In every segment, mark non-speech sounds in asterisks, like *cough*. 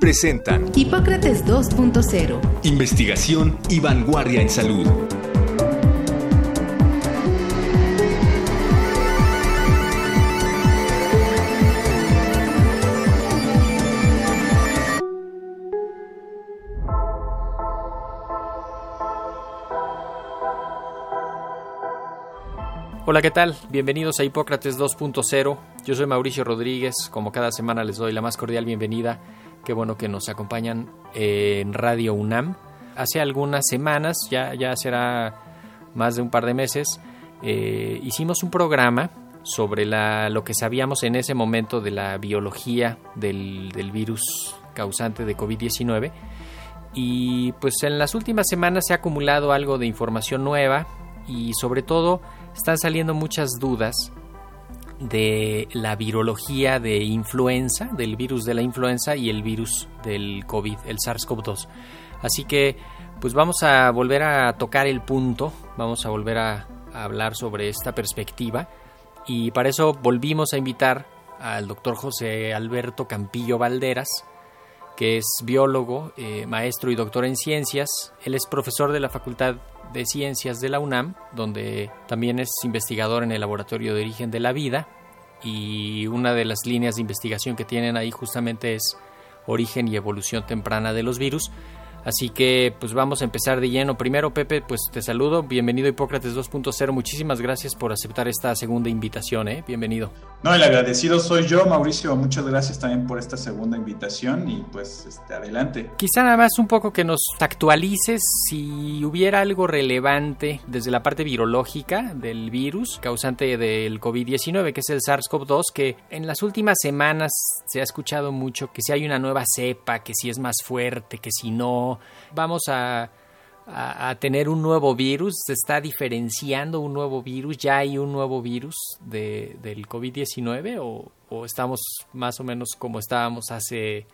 presentan Hipócrates 2.0. Investigación y vanguardia en salud. Hola, ¿qué tal? Bienvenidos a Hipócrates 2.0. Yo soy Mauricio Rodríguez. Como cada semana les doy la más cordial bienvenida. Qué bueno que nos acompañan en Radio UNAM. Hace algunas semanas, ya, ya será más de un par de meses, eh, hicimos un programa sobre la, lo que sabíamos en ese momento de la biología del, del virus causante de COVID-19. Y pues en las últimas semanas se ha acumulado algo de información nueva y sobre todo están saliendo muchas dudas de la virología de influenza, del virus de la influenza y el virus del COVID, el SARS-CoV-2. Así que pues vamos a volver a tocar el punto, vamos a volver a, a, hablar sobre esta perspectiva y para eso volvimos a invitar al doctor José Alberto Campillo Valderas, que es biólogo, eh, maestro y doctor en ciencias. Él es profesor de la Facultad de Ciencias de la UNAM, donde también es investigador en el Laboratorio de Origen de la Vida. Y una de las líneas de investigación que tienen ahí justamente es origen y evolución temprana de los virus. Así que pues vamos a empezar de lleno. Primero, Pepe, pues te saludo. Bienvenido a Hipócrates 2.0. Muchísimas gracias por aceptar esta segunda invitación. ¿eh? Bienvenido. No, el agradecido soy yo, Mauricio. Muchas gracias también por esta segunda invitación y pues este, adelante. Quizá nada más un poco que nos actualices si hubiera algo relevante desde la parte virológica del virus causante del COVID-19, que es el SARS-CoV-2, que en las últimas semanas se ha escuchado mucho que si hay una nueva cepa, que si es más fuerte, que si no vamos a, tener un nuevo virus, se está diferenciando un nuevo virus, ya hay un nuevo virus de, del COVID-19 o, o, estamos más o menos como estábamos hace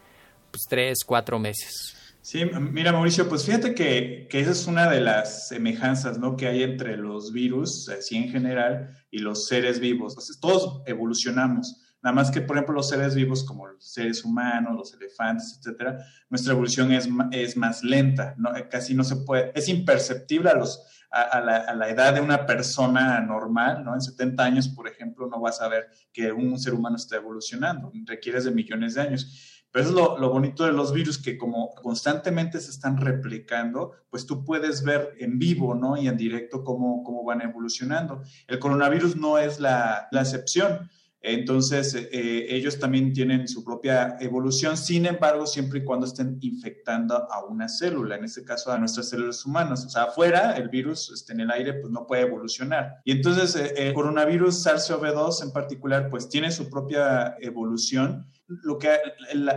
pues, tres, cuatro meses. Sí, mira Mauricio, pues fíjate que, esa es una de las semejanzas ¿no? que hay entre los virus, así en general, y los seres vivos. Todos evolucionamos. Nada más que, por ejemplo, los seres vivos como los seres humanos, los elefantes, etcétera, nuestra evolución es, es más lenta, ¿no? casi no se puede, es imperceptible a, los, a, a, la, a, la, edad de una persona normal, ¿no? En 70 años, por ejemplo, no vas a ver que un ser humano está evolucionando, requieres de millones de años. Pero es lo, lo, bonito de los virus, que como constantemente se están replicando, pues tú puedes ver en vivo, ¿no? Y en directo cómo, cómo van evolucionando. El coronavirus no es la, la excepción. Entonces, eh, ellos también tienen su propia evolución, sin embargo, siempre y cuando estén infectando a una célula, en este caso a nuestras células humanas. O sea, afuera, el virus este, en el aire, pues no puede evolucionar. Y entonces, eh, el coronavirus SARS-CoV-2 en particular, pues tiene su propia evolución. Lo que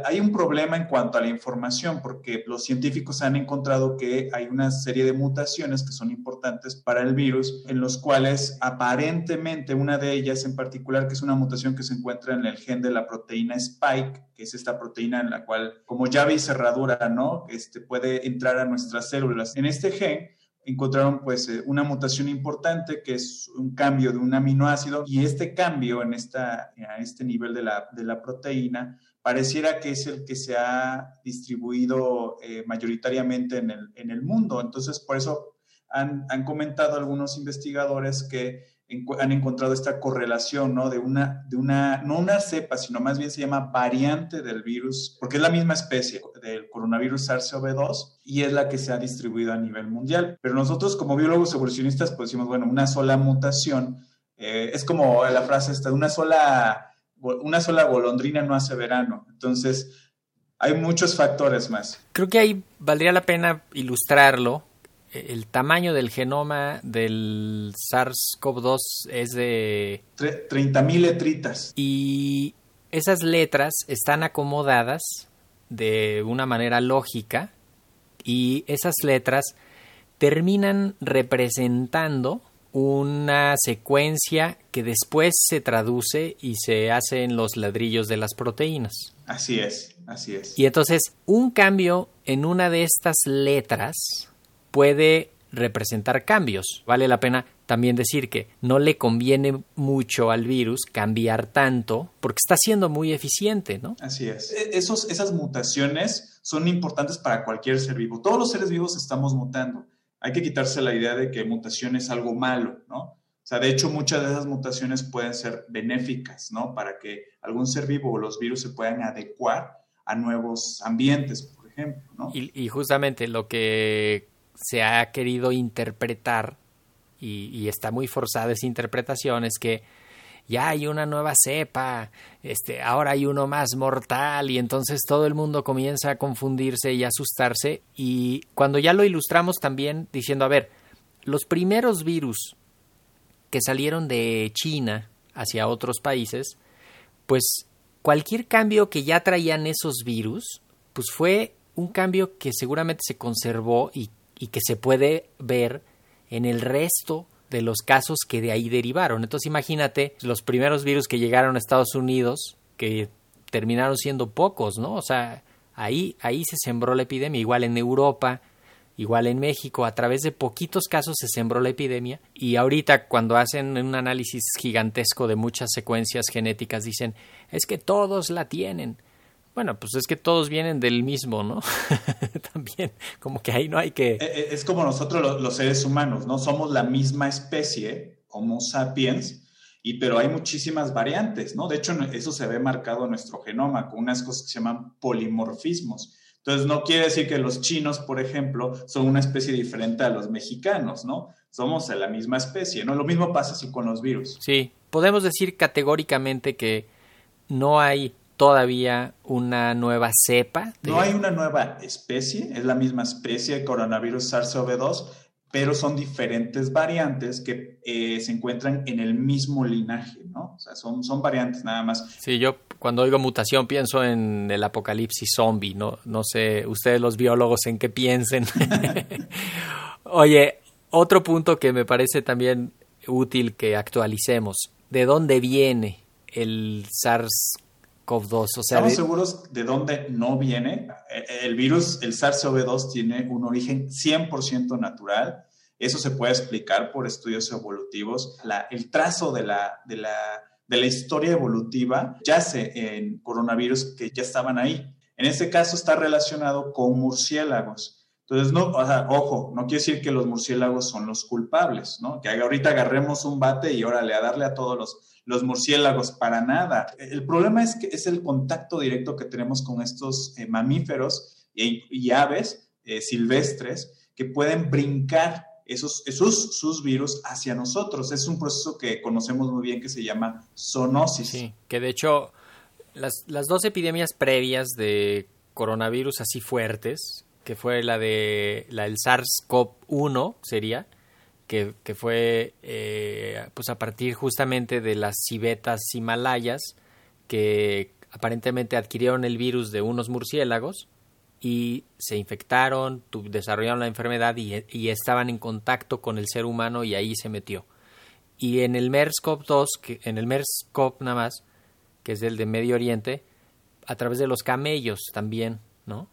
hay un problema en cuanto a la información, porque los científicos han encontrado que hay una serie de mutaciones que son importantes para el virus, en los cuales aparentemente una de ellas en particular, que es una mutación que se encuentra en el gen de la proteína Spike, que es esta proteína en la cual, como llave y cerradura, ¿no? Este puede entrar a nuestras células. En este gen encontraron pues una mutación importante que es un cambio de un aminoácido y este cambio en esta, a este nivel de la, de la proteína pareciera que es el que se ha distribuido eh, mayoritariamente en el, en el mundo. Entonces, por eso han, han comentado algunos investigadores que han encontrado esta correlación, ¿no? De una, de una, no una cepa, sino más bien se llama variante del virus, porque es la misma especie del coronavirus SARS-CoV-2 y es la que se ha distribuido a nivel mundial. Pero nosotros como biólogos evolucionistas, pues decimos, bueno, una sola mutación, eh, es como la frase esta, una sola, una sola golondrina no hace verano. Entonces, hay muchos factores más. Creo que ahí valdría la pena ilustrarlo el tamaño del genoma del SARS-CoV-2 es de... 30.000 letritas. Y esas letras están acomodadas de una manera lógica y esas letras terminan representando una secuencia que después se traduce y se hace en los ladrillos de las proteínas. Así es, así es. Y entonces un cambio en una de estas letras puede representar cambios. Vale la pena también decir que no le conviene mucho al virus cambiar tanto porque está siendo muy eficiente, ¿no? Así es. E, esos, esas mutaciones son importantes para cualquier ser vivo. Todos los seres vivos estamos mutando hay que quitarse la idea de que mutación es algo malo, ¿no? O sea, de hecho, muchas de esas mutaciones pueden ser benéficas, ¿no? Para que algún ser vivo o los virus se puedan adecuar a nuevos ambientes, por ejemplo, ¿no? Y, justamente lo que se ha querido interpretar, y, está muy forzada esa interpretación, es que ya hay una nueva cepa, este, ahora hay uno más mortal y entonces todo el mundo comienza a confundirse y asustarse y cuando ya lo ilustramos también diciendo, a ver, los primeros virus que salieron de China hacia otros países, pues cualquier cambio que ya traían esos virus, pues fue un cambio que seguramente se conservó y, y que se puede ver en el resto de los casos que de ahí derivaron. Entonces imagínate los primeros virus que llegaron a Estados Unidos, que terminaron siendo pocos, ¿no? O sea, ahí, ahí se sembró la epidemia, igual en Europa, igual en México, a través de poquitos casos se sembró la epidemia y ahorita cuando hacen un análisis gigantesco de muchas secuencias genéticas dicen, es que todos la tienen. Bueno, pues es que todos vienen del mismo, ¿no? *laughs* También, como que ahí no hay que... Eh, eh, es como nosotros los, seres humanos, ¿no? Somos la misma especie, Homo sapiens, y, pero hay muchísimas variantes, ¿no? De hecho, eso se ve marcado en nuestro genoma con unas cosas que se llaman polimorfismos. Entonces, no quiere decir que los chinos, por ejemplo, son una especie diferente a los mexicanos, ¿no? Somos la misma especie, ¿no? Lo mismo pasa así con los virus. Sí, podemos decir categóricamente que no hay todavía una nueva cepa. No hay una nueva especie, es la misma especie de coronavirus SARS-CoV-2, pero son diferentes variantes que eh, se encuentran en el mismo linaje, ¿no? O sea, son, son variantes nada más. Sí, yo cuando oigo mutación pienso en el apocalipsis zombie, ¿no? No sé, ustedes los biólogos en qué piensen. *laughs* Oye, otro punto que me parece también útil que actualicemos, ¿de dónde viene el SARS Estamos seguros de dónde no viene. El virus, el SARS-CoV-2, tiene un origen 100% natural. Eso se puede explicar por estudios evolutivos. el trazo de la, de, la, de la historia evolutiva yace en coronavirus que ya estaban ahí. En este caso está relacionado con murciélagos. Entonces, no, ojo, no quiere decir que los murciélagos son los culpables, ¿no? Que ahorita agarremos un bate y órale a darle a todos los, los murciélagos, para nada. El problema es que es el contacto directo que tenemos con estos eh, mamíferos y, aves eh, silvestres que pueden brincar esos, esos sus virus hacia nosotros. Es un proceso que conocemos muy bien que se llama zoonosis. Sí, que de hecho las, las dos epidemias previas de coronavirus así fuertes, que fue la de la del SARS-CoV-1 sería, que, fue eh, pues a partir justamente de las civetas himalayas que aparentemente adquirieron el virus de unos murciélagos y se infectaron, desarrollaron la enfermedad y, estaban en contacto con el ser humano y ahí se metió. Y en el MERS-CoV-2, en el MERS-CoV nada más, que es el de Medio Oriente, a través de los camellos también, ¿no?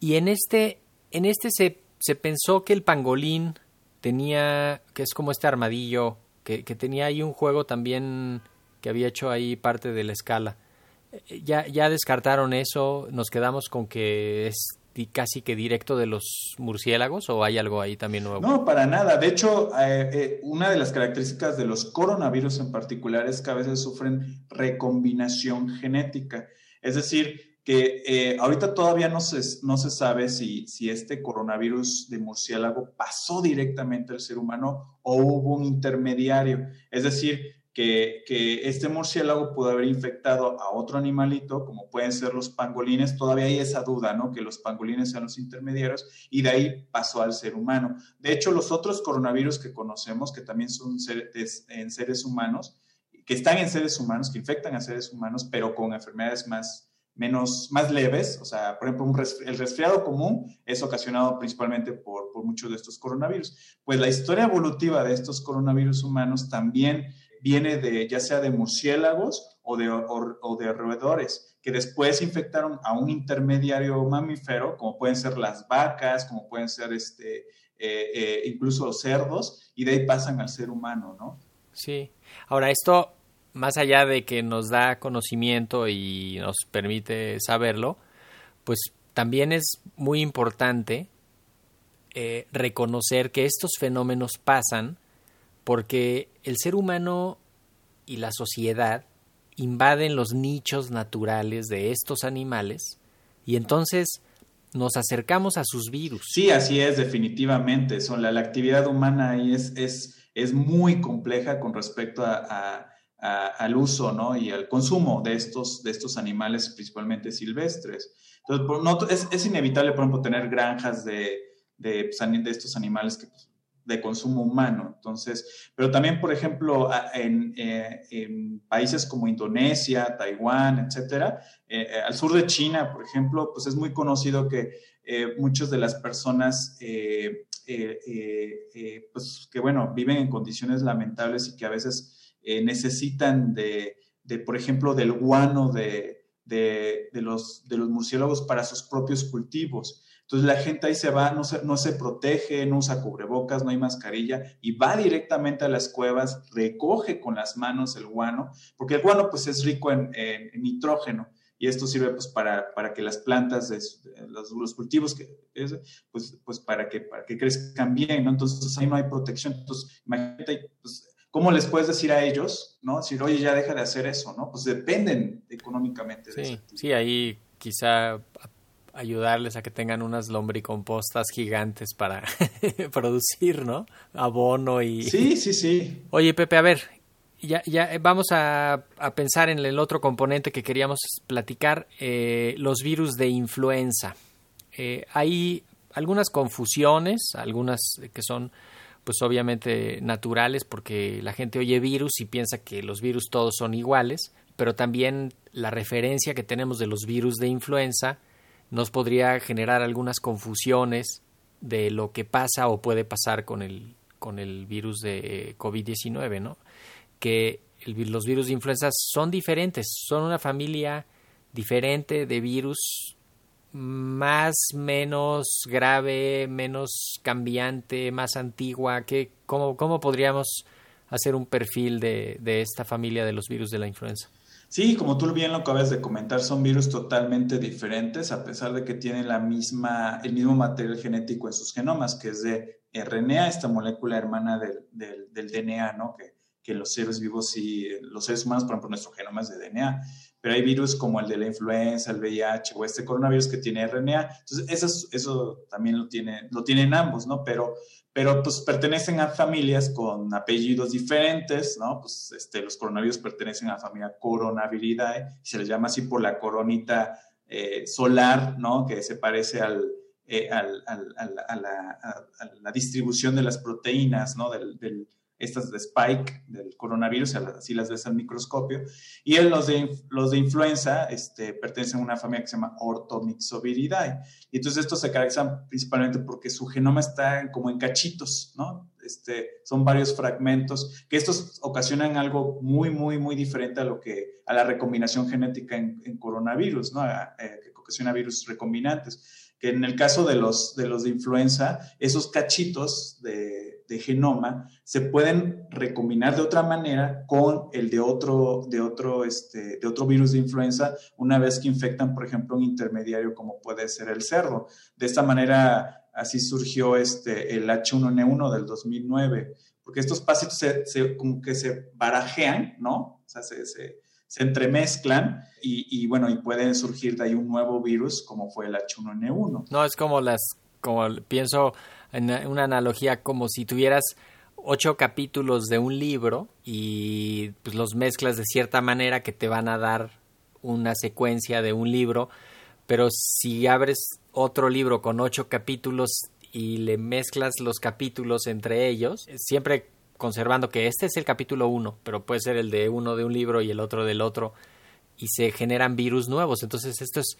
Y en este, en este se, se pensó que el pangolín tenía, que es como este armadillo, que, tenía ahí un juego también que había hecho ahí parte de la escala. Eh, ya, ya descartaron eso, nos quedamos con que es casi que directo de los murciélagos o hay algo ahí también nuevo? No, para nada. De hecho, eh, eh, una de las características de los coronavirus en particular es que a veces sufren recombinación genética. Es decir, que eh, ahorita todavía no se, no se sabe si, si este coronavirus de murciélago pasó directamente al ser humano o hubo un intermediario. Es decir, que, que, este murciélago pudo haber infectado a otro animalito, como pueden ser los pangolines. Todavía hay esa duda, ¿no? Que los pangolines sean los intermediarios y de ahí pasó al ser humano. De hecho, los otros coronavirus que conocemos, que también son en seres humanos, que están en seres humanos, que infectan a seres humanos, pero con enfermedades más menos, más leves, o sea, por ejemplo, el resfriado común es ocasionado principalmente por, por muchos de estos coronavirus. Pues la historia evolutiva de estos coronavirus humanos también viene de, ya sea de murciélagos o de, o, de roedores, que después infectaron a un intermediario mamífero, como pueden ser las vacas, como pueden ser este, eh, eh, incluso los cerdos, y de ahí pasan al ser humano, ¿no? Sí. Ahora, esto más allá de que nos da conocimiento y nos permite saberlo, pues también es muy importante eh, reconocer que estos fenómenos pasan porque el ser humano y la sociedad invaden los nichos naturales de estos animales y entonces nos acercamos a sus virus. Sí, así es, definitivamente. Son, la, actividad humana es, es, es, muy compleja con respecto a al uso ¿no? y al consumo de estos, de estos animales, principalmente silvestres. Entonces, es, inevitable, por ejemplo, tener granjas de, de, pues, de estos animales pues, de consumo humano. Entonces, pero también, por ejemplo, en, eh, en países como Indonesia, Taiwán, etcétera, eh, eh, al sur de China, por ejemplo, pues es muy conocido que eh, muchas de las personas, pues que bueno, viven en condiciones lamentables y que a veces eh, necesitan de, por ejemplo, del guano de, de, los, de los murciélagos para sus propios cultivos. Entonces la gente ahí se va, no se, no se protege, no usa cubrebocas, no hay mascarilla y va directamente a las cuevas, recoge con las manos el guano, porque el guano pues es rico en, nitrógeno y esto sirve pues para, para que las plantas, de, los, cultivos, que, pues, pues para, que, para que crezcan bien, ¿no? Entonces ahí no hay protección. Entonces imagínate, pues, ¿Cómo les puedes decir a ellos, no? Decir, oye, ya deja de hacer eso, ¿no? Pues dependen económicamente de sí, eso. Sí, ahí quizá ayudarles a que tengan unas lombricompostas gigantes para *laughs* producir, ¿no? Abono y... Sí, sí, sí. Oye, Pepe, a ver, ya, ya vamos a, pensar en el otro componente que queríamos platicar, eh, los virus de influenza. Eh, hay algunas confusiones, algunas que son pues obviamente naturales porque la gente oye virus y piensa que los virus todos son iguales, pero también la referencia que tenemos de los virus de influenza nos podría generar algunas confusiones de lo que pasa o puede pasar con el, con el virus de COVID-19, ¿no? Que los virus de influenza son diferentes, son una familia diferente de virus más, menos grave, menos cambiante, más antigua? ¿Qué, cómo, ¿Cómo podríamos hacer un perfil de, de esta familia de los virus de la influenza? Sí, como tú bien lo acabas de comentar, son virus totalmente diferentes, a pesar de que tienen la misma, el mismo material genético en sus genomas, que es de RNA, esta molécula hermana del, del, del DNA, ¿no? Que, que los seres vivos y los seres humanos, por ejemplo, nuestro genoma es de DNA pero hay virus como el de la influenza, el VIH o este coronavirus que tiene RNA. Entonces, eso, eso también lo, tiene, lo tienen ambos, ¿no? Pero, pero pues pertenecen a familias con apellidos diferentes, ¿no? Pues este, los coronavirus pertenecen a la familia Coronaviridae, se les llama así por la coronita eh, solar, ¿no? Que se parece al, eh, a, la, la, distribución de las proteínas, ¿no? Del, estas de Spike del coronavirus, así las ves al microscopio. Y en los de, los de influenza este, pertenecen a una familia que se llama Orthomyxoviridae. Y entonces estos se caracterizan principalmente porque su genoma está como en cachitos, ¿no? Este, son varios fragmentos, que estos ocasionan algo muy, muy, muy diferente a lo que, a la recombinación genética en, coronavirus, ¿no? Eh, que ocasiona virus recombinantes. Que en el caso de los de, los de influenza, esos cachitos de de genoma se pueden recombinar de otra manera con el de otro, de otro, este, de otro virus de influenza una vez que infectan, por ejemplo, un intermediario como puede ser el cerdo. De esta manera, así surgió este, el H1N1 del 2009, porque estos pasitos se, como que se barajean, ¿no? O sea, se, se, entremezclan y, y, bueno, y pueden surgir de ahí un nuevo virus como fue el H1N1. No, es como las, como pienso, una analogía como si tuvieras ocho capítulos de un libro y pues, los mezclas de cierta manera que te van a dar una secuencia de un libro, pero si abres otro libro con ocho capítulos y le mezclas los capítulos entre ellos, siempre conservando que este es el capítulo uno, pero puede ser el de uno de un libro y el otro del otro, y se generan virus nuevos. Entonces esto es,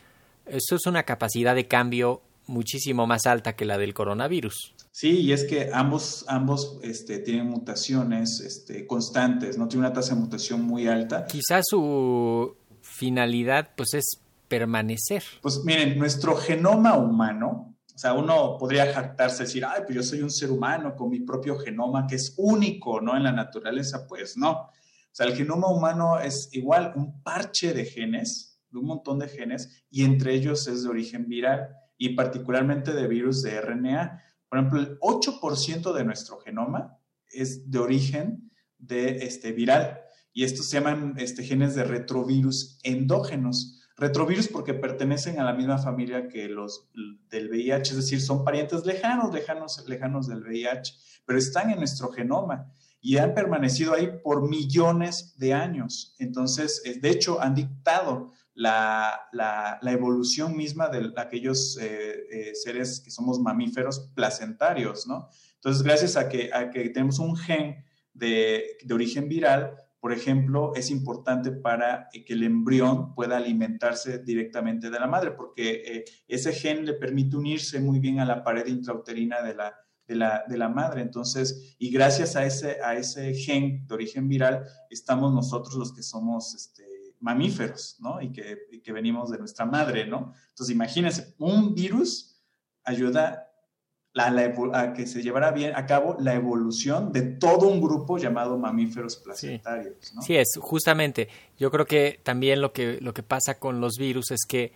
esto es una capacidad de cambio muchísimo más alta que la del coronavirus. Sí, y es que ambos, ambos este, tienen mutaciones este, constantes, no tiene una tasa de mutación muy alta. Quizás su finalidad pues es permanecer. Pues miren, nuestro genoma humano, o sea, uno podría jactarse, decir, ay, pues yo soy un ser humano con mi propio genoma que es único, ¿no? En la naturaleza, pues no. O sea, el genoma humano es igual un parche de genes, de un montón de genes, y entre ellos es de origen viral y particularmente de virus de RNA. Por ejemplo, el 8% de nuestro genoma es de origen de este viral y estos se llaman este, genes de retrovirus endógenos. Retrovirus porque pertenecen a la misma familia que los del VIH, es decir, son parientes lejanos, lejanos, lejanos del VIH, pero están en nuestro genoma y han permanecido ahí por millones de años. Entonces, de hecho, han dictado la, la, evolución misma de aquellos eh, eh, seres que somos mamíferos placentarios, ¿no? Entonces, gracias a que, a que tenemos un gen de, de, origen viral, por ejemplo, es importante para que el embrión pueda alimentarse directamente de la madre, porque eh, ese gen le permite unirse muy bien a la pared intrauterina de la, de la, de la, madre. Entonces, y gracias a ese, a ese gen de origen viral, estamos nosotros los que somos este, mamíferos, ¿no? Y que, que, venimos de nuestra madre, ¿no? Entonces, imagínense, un virus ayuda a, que se llevara bien a cabo la evolución de todo un grupo llamado mamíferos placentarios, sí. ¿no? Sí, es, justamente. Yo creo que también lo que, lo que pasa con los virus es que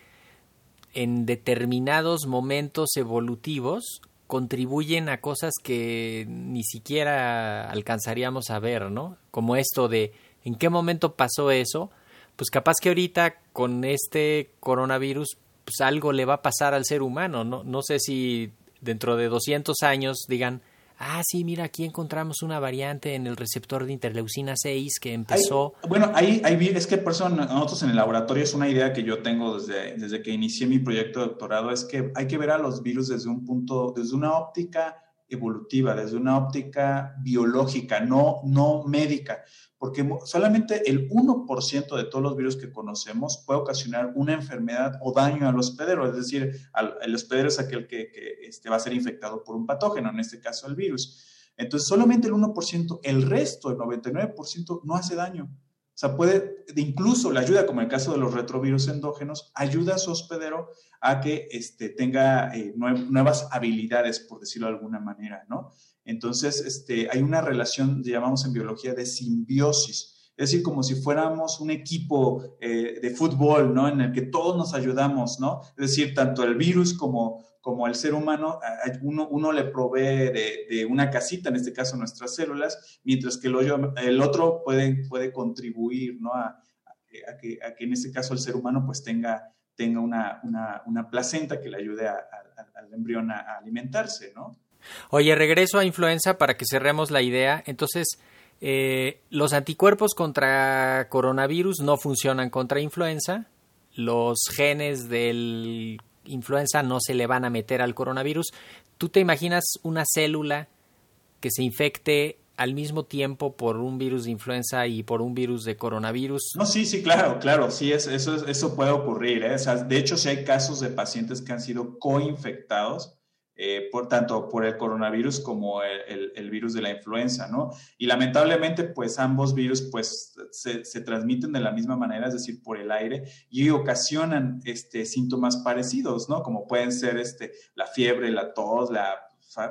en determinados momentos evolutivos contribuyen a cosas que ni siquiera alcanzaríamos a ver, ¿no? Como esto de en qué momento pasó eso, pues capaz que ahorita con este coronavirus, pues algo le va a pasar al ser humano, ¿no? No sé si dentro de 200 años digan, ah, sí, mira, aquí encontramos una variante en el receptor de interleucina 6 que empezó. bueno, ahí, ahí es que por eso nosotros en el laboratorio es una idea que yo tengo desde, desde que inicié mi proyecto de doctorado, es que hay que ver a los virus desde un punto, desde una óptica evolutiva, desde una óptica biológica, no, no médica porque solamente el 1% de todos los virus que conocemos puede ocasionar una enfermedad o daño al hospedero, es decir, el hospedero es aquel que, este, va a ser infectado por un patógeno, en este caso el virus. Entonces, solamente el 1%, el resto, el 99%, no hace daño. O sea, puede, incluso la ayuda, como en el caso de los retrovirus endógenos, ayuda a su hospedero a que este, tenga eh, nuevas habilidades, por decirlo de alguna manera, ¿no? Entonces, este, hay una relación, llamamos en biología, de simbiosis. Es decir, como si fuéramos un equipo eh, de fútbol, ¿no? En el que todos nos ayudamos, ¿no? Es decir, tanto el virus como, como el ser humano, uno, uno le provee de, una casita, en este caso nuestras células, mientras que el, el otro puede, puede contribuir, ¿no? A, que, en este caso el ser humano pues tenga, tenga una, una, placenta que le ayude al embrión a alimentarse, ¿no? Oye, regreso a influenza para que cerremos la idea. Entonces, eh, los anticuerpos contra coronavirus no funcionan contra influenza. Los genes del influenza no se le van a meter al coronavirus. ¿Tú te imaginas una célula que se infecte al mismo tiempo por un virus de influenza y por un virus de coronavirus? No, sí, sí, claro, claro, sí, eso, eso puede ocurrir. ¿eh? de hecho, sí hay casos de pacientes que han sido coinfectados eh, por tanto por el coronavirus como el, virus de la influenza, ¿no? Y lamentablemente, pues ambos virus, pues se, transmiten de la misma manera, es decir, por el aire y ocasionan este, síntomas parecidos, ¿no? Como pueden ser este, la fiebre, la tos, la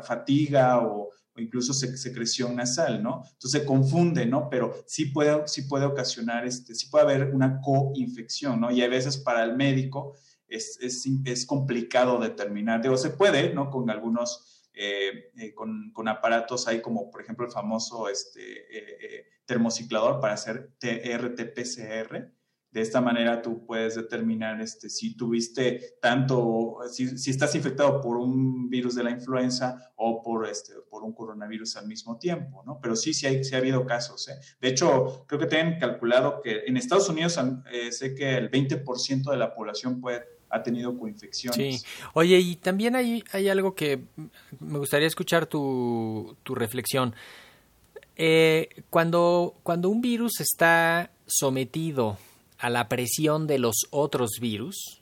fatiga o, incluso secreción nasal, ¿no? Entonces se confunde, ¿no? Pero sí puede, sí puede ocasionar, este, sí puede haber una coinfección, ¿no? Y a veces para el médico es, es, es complicado determinar. Digo, se puede, ¿no? Con algunos, eh, eh, con, con, aparatos hay como, por ejemplo, el famoso este, eh, termociclador para hacer RT-PCR. De esta manera tú puedes determinar este, si tuviste tanto, si, si, estás infectado por un virus de la influenza o por, este, por un coronavirus al mismo tiempo, ¿no? Pero sí, sí, hay, sí ha habido casos. ¿eh? De hecho, creo que tienen calculado que en Estados Unidos sé que el 20% de la población puede ha tenido coinfecciones. Sí. Oye, y también hay, hay algo que me gustaría escuchar tu, tu reflexión. Eh, cuando, cuando un virus está sometido a la presión de los otros virus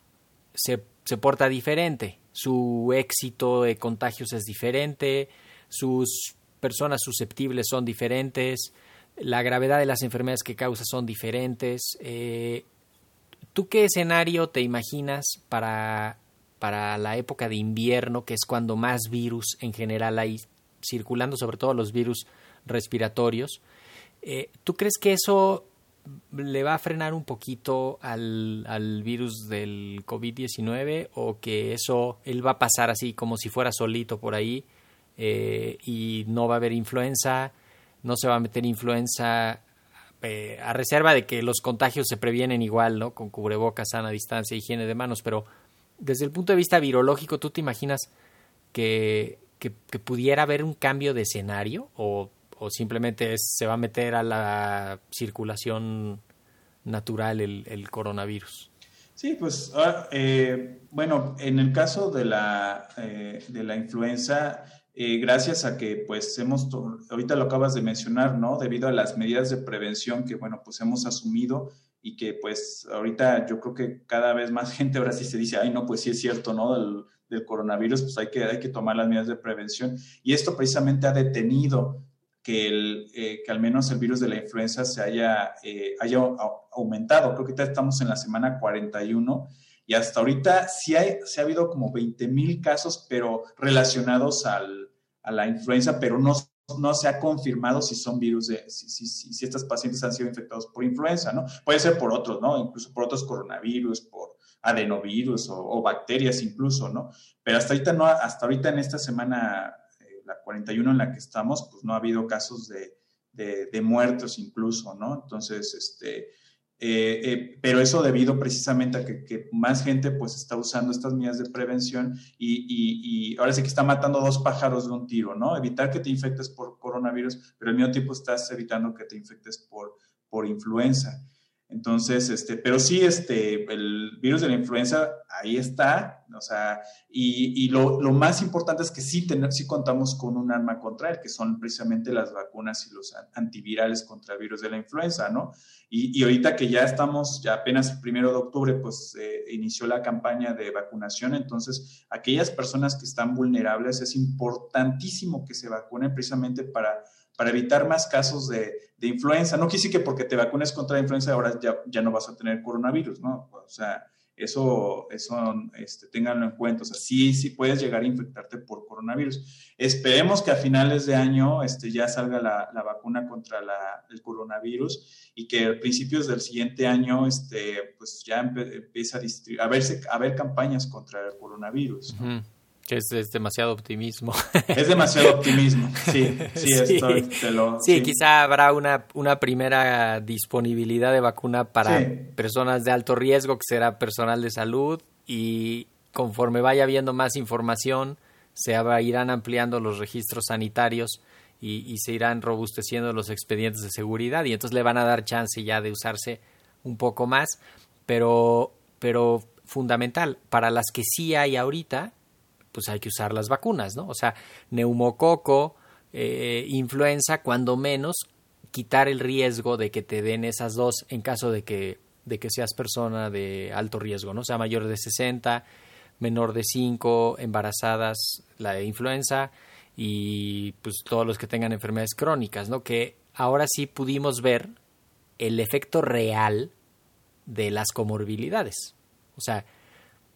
se, se porta diferente. Su éxito de contagios es diferente, sus personas susceptibles son diferentes, la gravedad de las enfermedades que causa son diferentes. Eh, ¿Tú qué escenario te imaginas para, para la época de invierno, que es cuando más virus en general hay circulando, sobre todo los virus respiratorios? Eh, ¿Tú crees que eso le va a frenar un poquito al, al virus del COVID-19 o que eso él va a pasar así como si fuera solito por ahí eh, y no va a haber influenza, no se va a meter influenza eh, a reserva de que los contagios se previenen igual, ¿no? Con cubrebocas, sana distancia, higiene de manos, pero desde el punto de vista virológico, ¿tú te imaginas que, que, pudiera haber un cambio de escenario o, o simplemente se va a meter a la circulación natural el, el coronavirus? Sí, pues ah, eh, bueno, en el caso de la, de la influenza, eh, gracias a que pues hemos, ahorita lo acabas de mencionar, ¿no? Debido a las medidas de prevención que, bueno, pues hemos asumido y que pues ahorita yo creo que cada vez más *laughs* gente ahora sí se dice, ay, no, pues sí es cierto, ¿no? Del, del coronavirus, pues hay que, hay que tomar las medidas de prevención. Y esto precisamente ha detenido que, el, eh, que al menos el virus de la influenza se haya, eh, haya aumentado. Creo que ya estamos en la semana 41 y hasta ahorita sí, hay, sí ha habido como 20 mil casos, pero relacionados al, a la influenza, pero no, no se ha confirmado si son virus, de, si, si, si, estos pacientes han sido infectados por influenza, ¿no? Puede ser por otros, ¿no? Incluso por otros coronavirus, por adenovirus o, bacterias incluso, ¿no? Pero hasta ahorita, no, hasta ahorita en esta semana, eh, la 41 en la que estamos, pues no ha habido casos de, de, de muertos incluso, ¿no? Entonces, este eh, eh, pero eso debido precisamente a que, más gente pues está usando estas medidas de prevención y, ahora sí que está matando dos pájaros de un tiro, ¿no? Evitar que te infectes por coronavirus, pero al mismo tiempo estás evitando que te infectes por, por influenza. Entonces, este, pero sí, este, el virus de la influenza ahí está, o sea, y, y lo, lo, más importante es que sí, tener, sí contamos con un arma contra él, que son precisamente las vacunas y los antivirales contra el virus de la influenza, ¿no? Y, y ahorita que ya estamos, ya apenas el primero de octubre, pues eh, inició la campaña de vacunación, entonces aquellas personas que están vulnerables es importantísimo que se vacunen precisamente para para evitar más casos de, de influenza. No quise que porque te vacunes contra la influenza ahora ya, ya no vas a tener coronavirus, ¿no? O sea, eso, eso este, ténganlo en cuenta. O sea, sí, sí puedes llegar a infectarte por coronavirus. Esperemos que a finales de año este, ya salga la, la vacuna contra la, el coronavirus y que a principios del siguiente año este, pues ya empiece a, a, verse, a ver campañas contra el coronavirus. Que es, demasiado optimismo. Es demasiado optimismo, sí, *laughs* sí, sí. quizá habrá una, una primera disponibilidad de vacuna para personas de alto riesgo, que será personal de salud, y conforme vaya habiendo más información, se irán ampliando los registros sanitarios y, y se irán robusteciendo los expedientes de seguridad, y entonces le van a dar chance ya de usarse un poco más, pero, pero fundamental, para las que sí hay ahorita, pues hay que usar las vacunas, ¿no? O sea, neumococo, eh, influenza, cuando menos quitar el riesgo de que te den esas dos en caso de que, de que seas persona de alto riesgo, ¿no? O sea, mayor de 60, menor de 5, embarazadas, la de influenza y pues todos los que tengan enfermedades crónicas, ¿no? Que ahora sí pudimos ver el efecto real de las comorbilidades. O sea,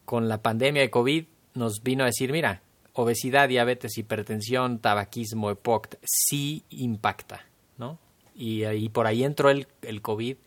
con la pandemia de COVID nos vino a decir, mira, obesidad, diabetes, hipertensión, tabaquismo, EPOC, sí impacta, ¿no? Y, por ahí entró el, el COVID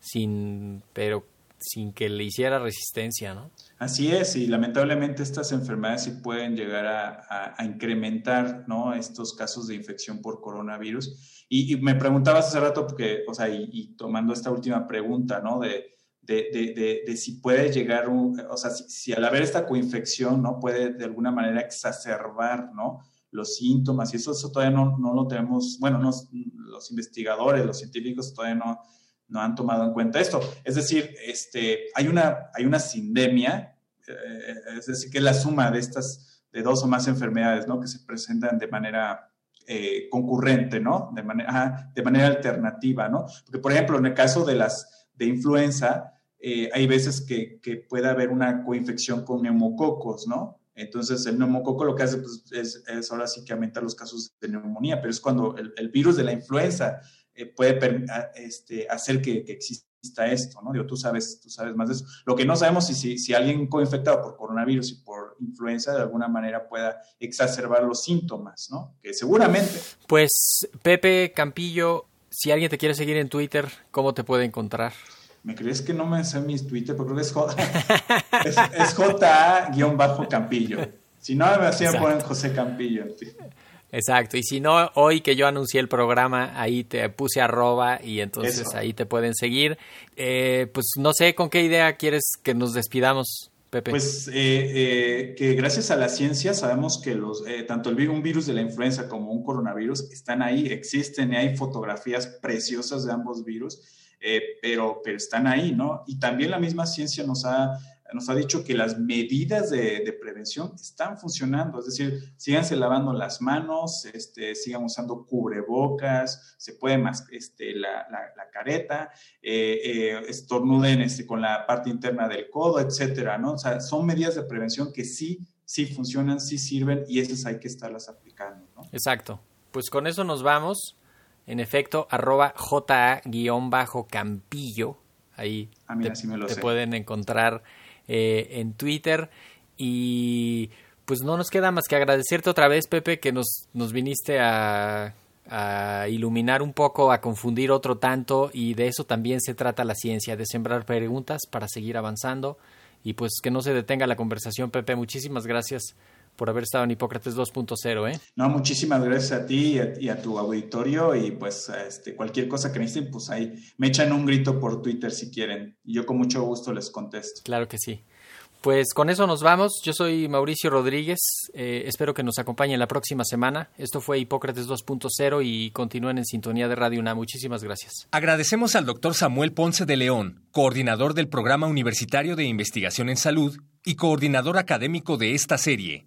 sin, pero sin que le hiciera resistencia, ¿no? Así es, y lamentablemente estas enfermedades sí pueden llegar a, a, incrementar, ¿no? Estos casos de infección por coronavirus. Y, y me preguntabas hace rato, porque, o sea, y, y tomando esta última pregunta, ¿no? De, de, de, si puede llegar, o sea, si, al haber esta coinfección, ¿no? Puede de alguna manera exacerbar, ¿no? Los síntomas, y eso, eso todavía no, no, lo tenemos, bueno, los investigadores, los científicos todavía no, no han tomado en cuenta esto. Es decir, este, hay, una, hay una sindemia, eh, es decir, que es la suma de estas, de dos o más enfermedades, ¿no? Que se presentan de manera eh, concurrente, ¿no? De manera, de manera alternativa, ¿no? Porque, por ejemplo, en el caso de las de influenza, eh, hay veces que, que, puede haber una coinfección con neumococos, ¿no? Entonces, el neumococo lo que hace pues, es, es, ahora sí que aumenta los casos de neumonía, pero es cuando el, virus de la influenza eh, puede este, hacer que, exista esto, ¿no? Digo, tú sabes, tú sabes más de eso. Lo que no sabemos es si, si alguien coinfectado por coronavirus y por influenza de alguna manera pueda exacerbar los síntomas, ¿no? Que seguramente. Pues, Pepe Campillo, si alguien te quiere seguir en Twitter, ¿cómo te puede encontrar? ¿Me crees que no me sé mis Twitter? Porque *laughs* es, es, es JA-Campillo. Si no, me hacían poner José Campillo. Exacto, y si no, hoy que yo anuncié el programa, ahí te puse arroba y entonces Eso. ahí te pueden seguir. Eh, pues no sé con qué idea quieres que nos despidamos. Pepe. Pues eh, eh, que gracias a la ciencia sabemos que los, eh, tanto el un virus de la influenza como un coronavirus están ahí, existen y hay fotografías preciosas de ambos virus, eh, pero, pero están ahí, ¿no? Y también la misma ciencia nos ha nos ha dicho que las medidas de, prevención están funcionando, es decir, síganse lavando las manos, este, sigan usando cubrebocas, se puede más este, la, la, la careta, eh, eh, estornuden este, con la parte interna del codo, etcétera, ¿no? O sea, son medidas de prevención que sí, sí funcionan, sí sirven y esas hay que estarlas aplicando, ¿no? Exacto. Pues con eso nos vamos. En efecto, arroba JA-Campillo. Ahí ah, mira, te, sí me lo te sé. pueden encontrar eh, en Twitter. Y pues no nos queda más que agradecerte otra vez, Pepe, que nos, nos viniste a, a, iluminar un poco, a confundir otro tanto. Y de eso también se trata la ciencia, de sembrar preguntas para seguir avanzando. Y pues que no se detenga la conversación, Pepe. Muchísimas gracias por haber estado en Hipócrates 2.0, ¿eh? No, muchísimas gracias a ti y a, y a, tu auditorio y pues este, cualquier cosa que necesiten, pues ahí me echan un grito por Twitter si quieren y yo con mucho gusto les contesto. Claro que sí. Pues con eso nos vamos. Yo soy Mauricio Rodríguez. Eh, espero que nos acompañen la próxima semana. Esto fue Hipócrates 2.0 y continúen en sintonía de Radio UNA. Muchísimas gracias. Agradecemos al doctor Samuel Ponce de León, coordinador del Programa Universitario de Investigación en Salud y coordinador académico de esta serie.